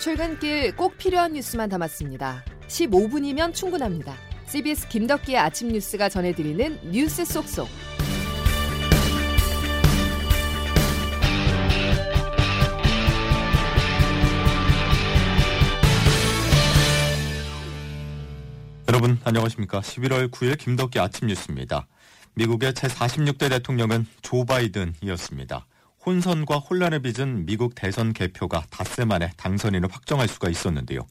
출근길 꼭 필요한 뉴스만 담았습니다. 15분이면 충분합니다. CBS 김덕기의 아침 뉴스가 전해드리는 뉴스 속속. 여러분 안녕하십니까? 11월 9일 김덕기 아침 뉴스입니다. 미국의 제46대 대통령은 조 바이든이었습니다. 혼선과 혼란을 빚은 미국 대선 개표가 닷새 만에 당선인을 확정할 수가 있었는데요.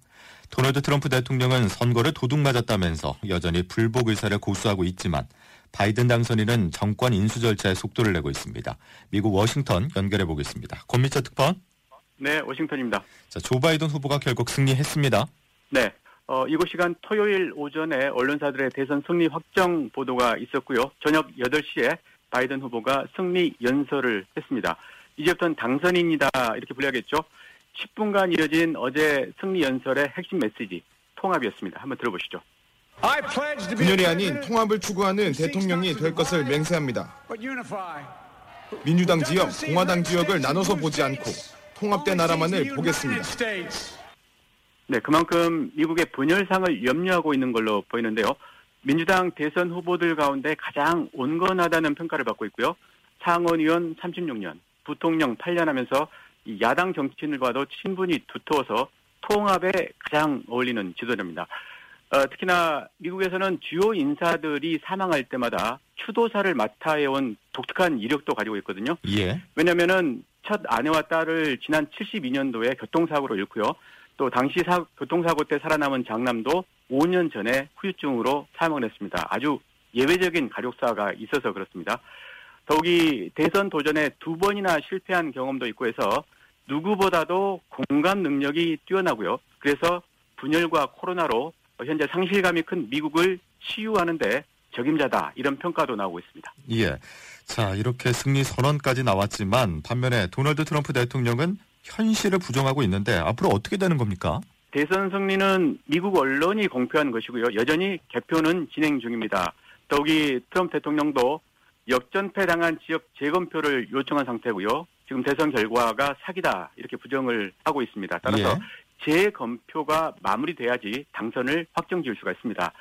도널드 트럼프 대통령은 선거를 도둑맞았다면서 여전히 불복 의사를 고수하고 있지만 바이든 당선인은 정권 인수 절차에 속도를 내고 있습니다. 미국 워싱턴 연결해 보겠습니다. 권미철 특파원. 네, 워싱턴입니다. 자, 조 바이든 후보가 결국 승리했습니다. 네, 어, 이곳 시간 토요일 오전에 언론사들의 대선 승리 확정 보도가 있었고요. 저녁 8시에 바이든 후보가 승리 연설을 했습니다. 이제부터는 당선인이다 이렇게 불려야겠죠. 10분간 이어진 어제 승리 연설의 핵심 메시지 통합이었습니다. 한번 들어보시죠. 분열이 아닌 통합을 추구하는 대통령이 될 것을 맹세합니다. 민주당 지역, 공화당 지역을 나눠서 보지 않고 통합된 나라만을 보겠습니다. 네, 그만큼 미국의 분열상을 염려하고 있는 걸로 보이는데요. 민주당 대선 후보들 가운데 가장 온건하다는 평가를 받고 있고요. 상원의원 36년, 부통령 8년 하면서 야당 정치인들과도 친분이 두터워서 통합에 가장 어울리는 지도자입니다. 어, 특히나 미국에서는 주요 인사들이 사망할 때마다 추도사를 맡아 해온 독특한 이력도 가지고 있거든요. 예. 왜냐하면은 첫 아내와 딸을 지난 72년도에 교통사고로 잃고요. 또 당시 사, 교통사고 때 살아남은 장남도 5년 전에 후유증으로 사망을 했습니다. 아주 예외적인 가족사가 있어서 그렇습니다. 더욱이 대선 도전에 두 번이나 실패한 경험도 있고 해서 누구보다도 공감 능력이 뛰어나고요. 그래서 분열과 코로나로 현재 상실감이 큰 미국을 치유하는데 적임자다 이런 평가도 나오고 있습니다. 예. 자 이렇게 승리 선언까지 나왔지만 반면에 도널드 트럼프 대통령은 현실을 부정하고 있는데 앞으로 어떻게 되는 겁니까? 대선 승리는 미국 언론이 공표한 것이고요. 여전히 개표는 진행 중입니다. 더욱이 트럼프 대통령도 역전패 당한 지역 재검표를 요청한 상태고요. 지금 대선 결과가 사기다 이렇게 부정을 하고 있습니다. 따라서 예. 재검표가 마무리돼야지 당선을 확정 지을 수가 있습니다.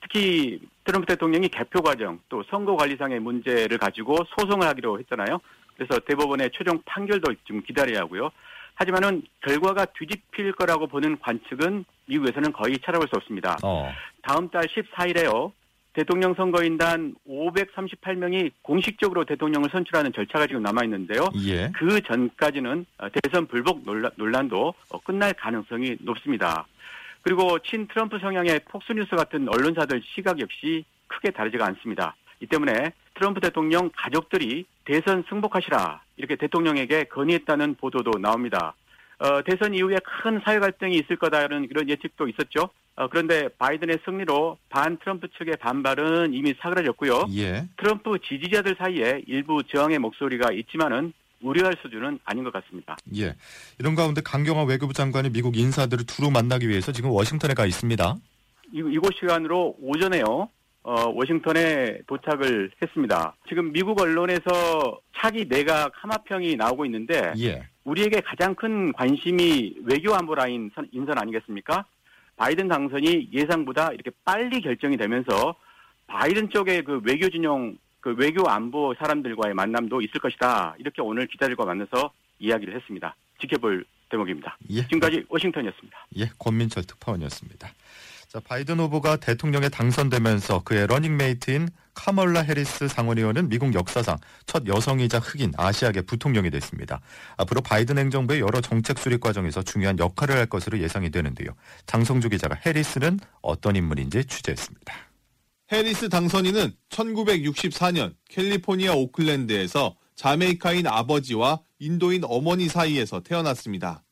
특히 트럼프 대통령이 개표 과정 또 선거 관리상의 문제를 가지고 소송을 하기로 했잖아요. 그래서 대법원의 최종 판결도 지금 기다려야 하고요. 하지만은 결과가 뒤집힐 거라고 보는 관측은 미국에서는 거의 찾아볼 수 없습니다. 어. 다음 달 14일에요. 대통령 선거인단 538명이 공식적으로 대통령을 선출하는 절차가 지금 남아 있는데요. 예. 그 전까지는 어, 대선 불복 논란, 논란도 어, 끝날 가능성이 높습니다. 그리고 친 트럼프 성향의 폭스뉴스 같은 언론사들 시각 역시 크게 다르지가 않습니다. 이 때문에 트럼프 대통령 가족들이 대선 승복하시라 이렇게 대통령에게 건의했다는 보도도 나옵니다. 어, 대선 이후에 큰 사회 갈등이 있을 거다라는 그런 예측도 있었죠. 어, 그런데 바이든의 승리로 반 트럼프 측의 반발은 이미 사그라졌고요. 예. 트럼프 지지자들 사이에 일부 저항의 목소리가 있지만은 우려할 수준은 아닌 것 같습니다. 예. 이런 가운데 강경화 외교부 장관이 미국 인사들을 두루 만나기 위해서 지금 워싱턴에 가 있습니다. 이, 이곳 시간으로 오전에요. 어, 워싱턴에 도착을 했습니다. 지금 미국 언론에서 차기 내각 하마평이 나오고 있는데 예. 우리에게 가장 큰 관심이 외교 안보 라인 선- 인선 아니겠습니까? 바이든 당선이 예상보다 이렇게 빨리 결정이 되면서 바이든 쪽의 그 외교 진영, 그 외교 안보 사람들과의 만남도 있을 것이다. 이렇게 오늘 기자들과 만나서 이야기를 했습니다. 지켜볼 대목입니다. 예. 지금까지 워싱턴이었습니다. 예. 권민철 특파원이었습니다. 자, 바이든 후보가 대통령에 당선되면서 그의 러닝메이트인 카멀라 해리스 상원의원은 미국 역사상 첫 여성이자 흑인 아시아계 부통령이 됐습니다. 앞으로 바이든 행정부의 여러 정책 수립 과정에서 중요한 역할을 할 것으로 예상이 되는데요. 장성주 기자가 해리스는 어떤 인물인지 취재했습니다. 해리스 당선인은 1964년 캘리포니아 오클랜드에서 자메이카인 아버지와 인도인 어머니 사이에서 태어났습니다.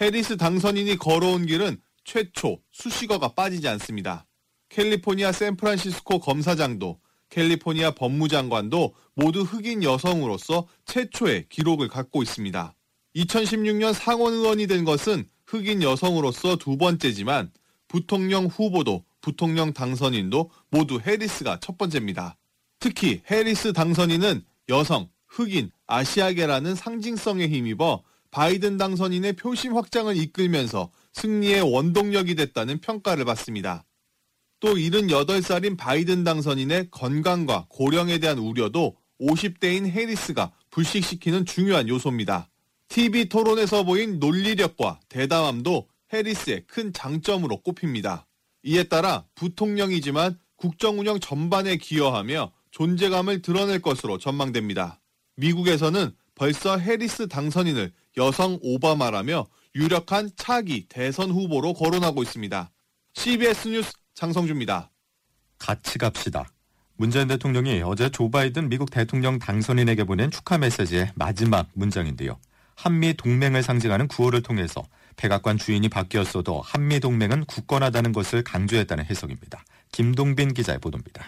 해리스 당선인이 걸어온 길은 최초 수식어가 빠지지 않습니다. 캘리포니아 샌프란시스코 검사장도 캘리포니아 법무장관도 모두 흑인 여성으로서 최초의 기록을 갖고 있습니다. 2016년 상원 의원이 된 것은 흑인 여성으로서 두 번째지만 부통령 후보도 부통령 당선인도 모두 해리스가 첫 번째입니다. 특히 해리스 당선인은 여성, 흑인, 아시아계라는 상징성에 힘입어 바이든 당선인의 표심 확장을 이끌면서 승리의 원동력이 됐다는 평가를 받습니다. 또 78살인 바이든 당선인의 건강과 고령에 대한 우려도 50대인 해리스가 불식시키는 중요한 요소입니다. TV 토론에서 보인 논리력과 대담함도 해리스의 큰 장점으로 꼽힙니다. 이에 따라 부통령이지만 국정 운영 전반에 기여하며 존재감을 드러낼 것으로 전망됩니다. 미국에서는 벌써 해리스 당선인을 여성 오바마라며 유력한 차기 대선 후보로 거론하고 있습니다. CBS 뉴스 장성주입니다. 같이 갑시다. 문재인 대통령이 어제 조 바이든 미국 대통령 당선인에게 보낸 축하 메시지의 마지막 문장인데요. 한미 동맹을 상징하는 구호를 통해서 백악관 주인이 바뀌었어도 한미 동맹은 굳건하다는 것을 강조했다는 해석입니다. 김동빈 기자의 보도입니다.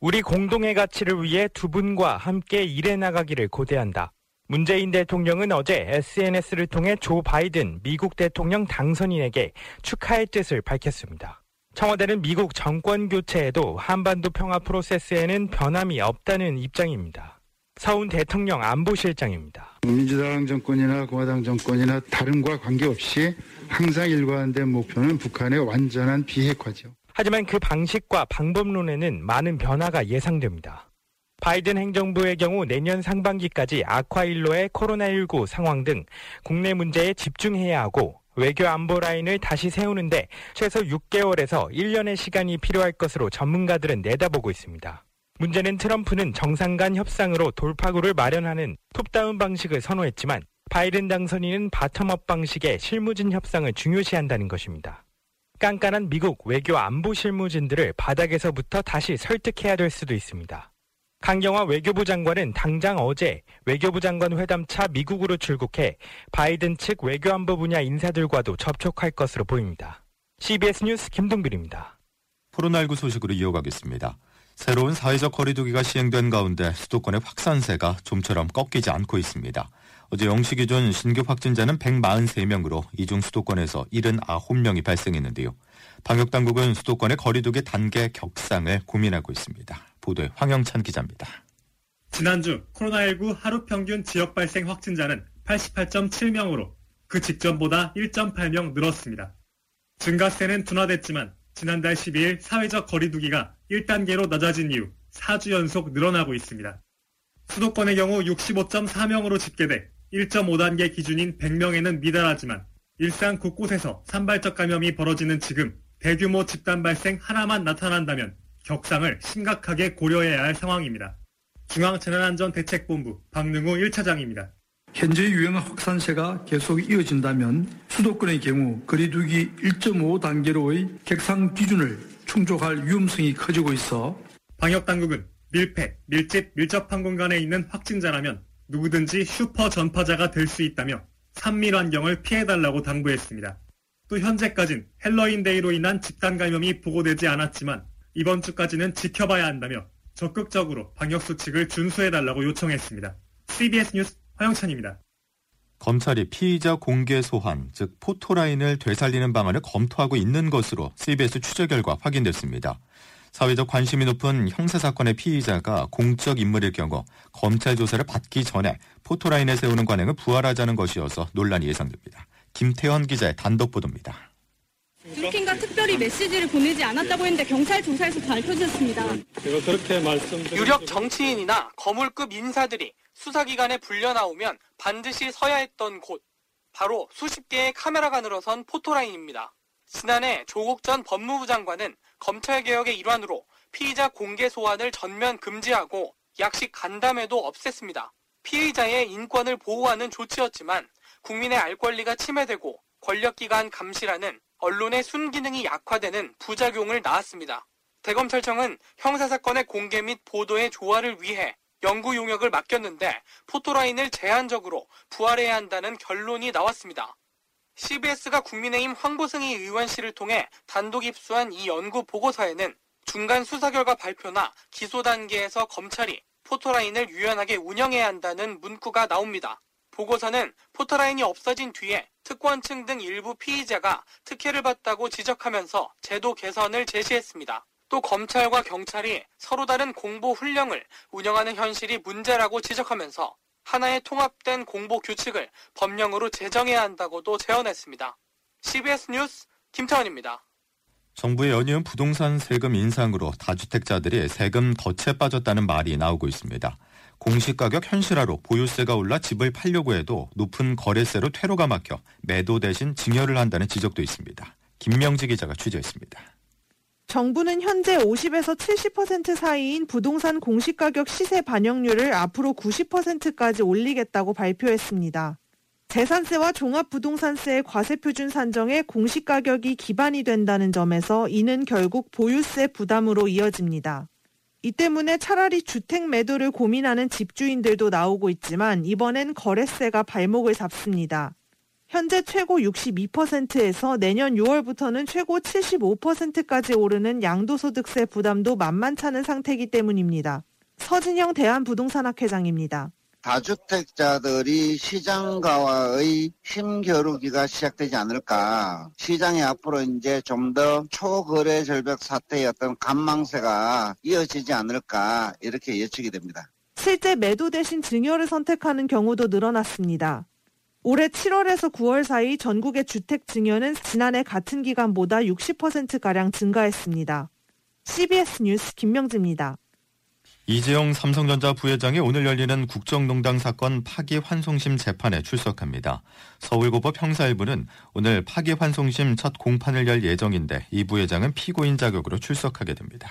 우리 공동의 가치를 위해 두 분과 함께 일해 나가기를 고대한다. 문재인 대통령은 어제 SNS를 통해 조 바이든 미국 대통령 당선인에게 축하의 뜻을 밝혔습니다. 청와대는 미국 정권 교체에도 한반도 평화 프로세스에는 변함이 없다는 입장입니다. 서훈 대통령 안보실장입니다. 민주당 정권이나 공화당 정권이나 다름과 관계없이 항상 일관된 목표는 북한의 완전한 비핵화죠. 하지만 그 방식과 방법론에는 많은 변화가 예상됩니다. 바이든 행정부의 경우 내년 상반기까지 아쿠아일로의 코로나19 상황 등 국내 문제에 집중해야 하고 외교 안보 라인을 다시 세우는데 최소 6개월에서 1년의 시간이 필요할 것으로 전문가들은 내다보고 있습니다. 문제는 트럼프는 정상 간 협상으로 돌파구를 마련하는 top-down 방식을 선호했지만 바이든 당선인은 bottom-up 방식의 실무진 협상을 중요시한다는 것입니다. 깐깐한 미국 외교 안보 실무진들을 바닥에서부터 다시 설득해야 될 수도 있습니다. 강경화 외교부 장관은 당장 어제 외교부 장관 회담차 미국으로 출국해 바이든 측 외교안보 분야 인사들과도 접촉할 것으로 보입니다. CBS 뉴스 김동빈입니다. 코로나19 소식으로 이어가겠습니다. 새로운 사회적 거리두기가 시행된 가운데 수도권의 확산세가 좀처럼 꺾이지 않고 있습니다. 어제 0시 기준 신규 확진자는 143명으로 이중 수도권에서 79명이 발생했는데요. 방역당국은 수도권의 거리두기 단계 격상을 고민하고 있습니다. 보도에 황영찬 기자입니다. 지난주 코로나19 하루 평균 지역 발생 확진자는 88.7명으로 그 직전보다 1.8명 늘었습니다. 증가세는 둔화됐지만 지난달 12일 사회적 거리두기가 1단계로 낮아진 이후 4주 연속 늘어나고 있습니다. 수도권의 경우 65.4명으로 집계돼 1.5단계 기준인 100명에는 미달하지만 일상 곳곳에서 산발적 감염이 벌어지는 지금 대규모 집단 발생 하나만 나타난다면 격상을 심각하게 고려해야 할 상황입니다. 중앙재난안전대책본부 박능우 1차장입니다. 현재 유행 확산세가 계속 이어진다면 수도권의 경우 거리두기 1.5 단계로의 객상 기준을 충족할 위험성이 커지고 있어 방역당국은 밀폐, 밀집, 밀접한 공간에 있는 확진자라면 누구든지 슈퍼 전파자가 될 수 있다며 3밀 환경을 피해달라고 당부했습니다. 또 현재까진 헬로윈데이로 인한 집단 감염이 보고되지 않았지만 이번 주까지는 지켜봐야 한다며 적극적으로 방역수칙을 준수해달라고 요청했습니다. CBS 뉴스 화영찬입니다. 검찰이 피의자 공개 소환, 즉 포토라인을 되살리는 방안을 검토하고 있는 것으로 CBS 취재 결과 확인됐습니다. 사회적 관심이 높은 형사사건의 피의자가 공적 인물일 경우 검찰 조사를 받기 전에 포토라인을 세우는 관행을 부활하자는 것이어서 논란이 예상됩니다. 김태현 기자의 단독 보도입니다. 루킨과 특별히 메시지를 보내지 않았다고 했는데 경찰 조사에서 밝혀졌습니다. 제가 그렇게 말씀드린 유력 정치인이나 거물급 인사들이 수사기관에 불려 나오면 반드시 서야 했던 곳 바로 수십 개의 카메라가 늘어선 포토라인입니다. 지난해 조국 전 법무부 장관은 검찰개혁의 일환으로 피의자 공개 소환을 전면 금지하고 약식 간담회도 없앴습니다. 피의자의 인권을 보호하는 조치였지만 국민의 알 권리가 침해되고 권력기관 감시라는 언론의 순기능이 약화되는 부작용을 낳았습니다. 대검찰청은 형사사건의 공개 및 보도의 조화를 위해 연구 용역을 맡겼는데 포토라인을 제한적으로 부활해야 한다는 결론이 나왔습니다. CBS가 국민의힘 황보승희 의원실을 통해 단독 입수한 이 연구 보고서에는 중간 수사 결과 발표나 기소 단계에서 검찰이 포토라인을 유연하게 운영해야 한다는 문구가 나옵니다. 보고서는 포토라인이 없어진 뒤에 특권층 등 일부 피의자가 특혜를 받다고 지적하면서 제도 개선을 제시했습니다. 또 검찰과 경찰이 서로 다른 공보 훈령을 운영하는 현실이 문제라고 지적하면서 하나의 통합된 공보 규칙을 법령으로 제정해야 한다고도 제언했습니다. CBS 뉴스 김태원입니다. 정부의 연이은 부동산 세금 인상으로 다주택자들이 세금 덫에 빠졌다는 말이 나오고 있습니다. 공시가격 현실화로 보유세가 올라 집을 팔려고 해도 높은 거래세로 퇴로가 막혀 매도 대신 증여를 한다는 지적도 있습니다. 김명지 기자가 취재했습니다. 정부는 현재 50에서 70% 사이인 부동산 공시가격 시세 반영률을 앞으로 90%까지 올리겠다고 발표했습니다. 재산세와 종합부동산세의 과세표준 산정에 공시가격이 기반이 된다는 점에서 이는 결국 보유세 부담으로 이어집니다. 이 때문에 차라리 주택 매도를 고민하는 집주인들도 나오고 있지만 이번엔 거래세가 발목을 잡습니다. 현재 최고 62%에서 내년 6월부터는 최고 75%까지 오르는 양도소득세 부담도 만만찮은 상태이기 때문입니다. 서진영 대한부동산학회장입니다. 다주택자들이 시장가와의 힘겨루기가 시작되지 않을까. 시장이 앞으로 이제 좀 더 초거래 절벽 사태의 어떤 간망세가 이어지지 않을까 이렇게 예측이 됩니다. 실제 매도 대신 증여를 선택하는 경우도 늘어났습니다. 올해 7월에서 9월 사이 전국의 주택 증여는 지난해 같은 기간보다 60%가량 증가했습니다. CBS 뉴스 김명지입니다. 이재용 삼성전자 부회장이 오늘 열리는 국정농단 사건 파기환송심 재판에 출석합니다. 서울고법 형사 1부는 오늘 파기환송심 첫 공판을 열 예정인데 이 부회장은 피고인 자격으로 출석하게 됩니다.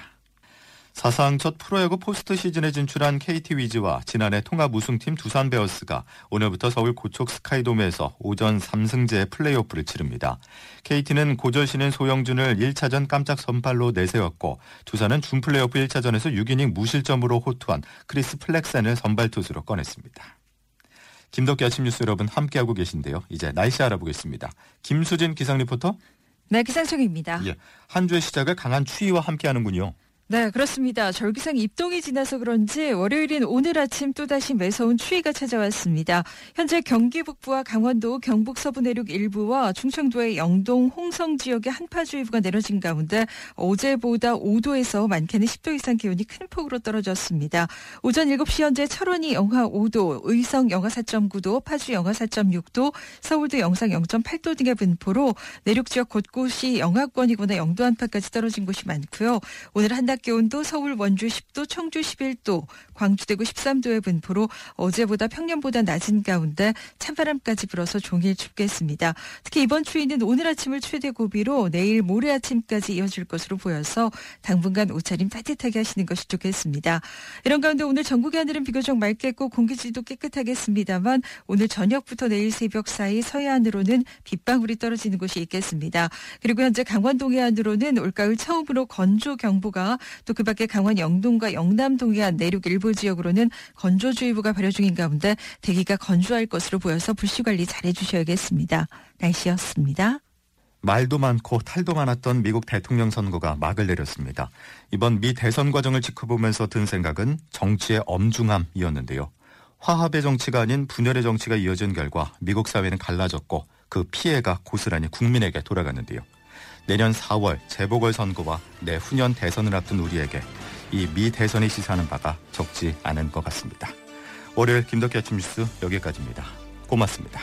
사상 첫 프로야구 포스트 시즌에 진출한 KT 위즈와 지난해 통합 우승팀 두산 베어스가 오늘부터 서울 고척 스카이돔에서 5전 3승제 플레이오프를 치릅니다. KT는 고졸 신인 소형준을 1차전 깜짝 선발로 내세웠고 두산은 준 플레이오프 1차전에서 6이닝 무실점으로 호투한 크리스 플렉센을 선발 투수로 꺼냈습니다. 김덕기 아침 뉴스 여러분 함께하고 계신데요. 이제 날씨 알아보겠습니다. 김수진 기상 리포터. 네, 기상청입니다. 예, 한 주의 시작을 강한 추위와 함께하는군요. 네, 그렇습니다. 절기상 입동이 지나서 그런지 월요일인 오늘 아침 또다시 매서운 추위가 찾아왔습니다. 현재 경기 북부와 강원도, 경북 서부 내륙 일부와 충청도의 영동, 홍성 지역에 한파주의보가 내려진 가운데 어제보다 5도에서 많게는 10도 이상 기온이 큰 폭으로 떨어졌습니다. 오전 7시 현재 철원이 영하 5도, 의성 영하 4.9도, 파주 영하 4.6도, 서울도 영상 0.8도 등의 분포로 내륙 지역 곳곳이 영하권이거나 영도 한파까지 떨어진 곳이 많고요. 오늘 한낮 기온도 서울 원주 10도, 청주 11도, 광주 대구 13도의 분포로 어제보다 평년보다 낮은 가운데 찬바람까지 불어서 종일 춥겠습니다. 특히 이번 추위는 오늘 아침을 최대 고비로 내일 모레 아침까지 이어질 것으로 보여서 당분간 옷차림 따뜻하게 하시는 것이 좋겠습니다. 이런 가운데 오늘 전국의 하늘은 비교적 맑겠고 공기질도 깨끗하겠습니다만 오늘 저녁부터 내일 새벽 사이 서해안으로는 빗방울이 떨어지는 곳이 있겠습니다. 그리고 현재 강원 동해안으로는 올가을 처음으로 건조 경보가 또 그 밖에 강원 영동과 영남 동해안 내륙 일부 지역으로는 건조주의보가 발효 중인 가운데 대기가 건조할 것으로 보여서 불씨 관리 잘 해 주셔야겠습니다. 날씨였습니다. 말도 많고 탈도 많았던 미국 대통령 선거가 막을 내렸습니다. 이번 미 대선 과정을 지켜보면서 든 생각은 정치의 엄중함이었는데요. 화합의 정치가 아닌 분열의 정치가 이어진 결과 미국 사회는 갈라졌고 그 피해가 고스란히 국민에게 돌아갔는데요. 내년 4월 재보궐선거와 내후년 대선을 앞둔 우리에게 이 미 대선이 시사하는 바가 적지 않은 것 같습니다. 월요일 김덕기 아침 뉴스 여기까지입니다. 고맙습니다.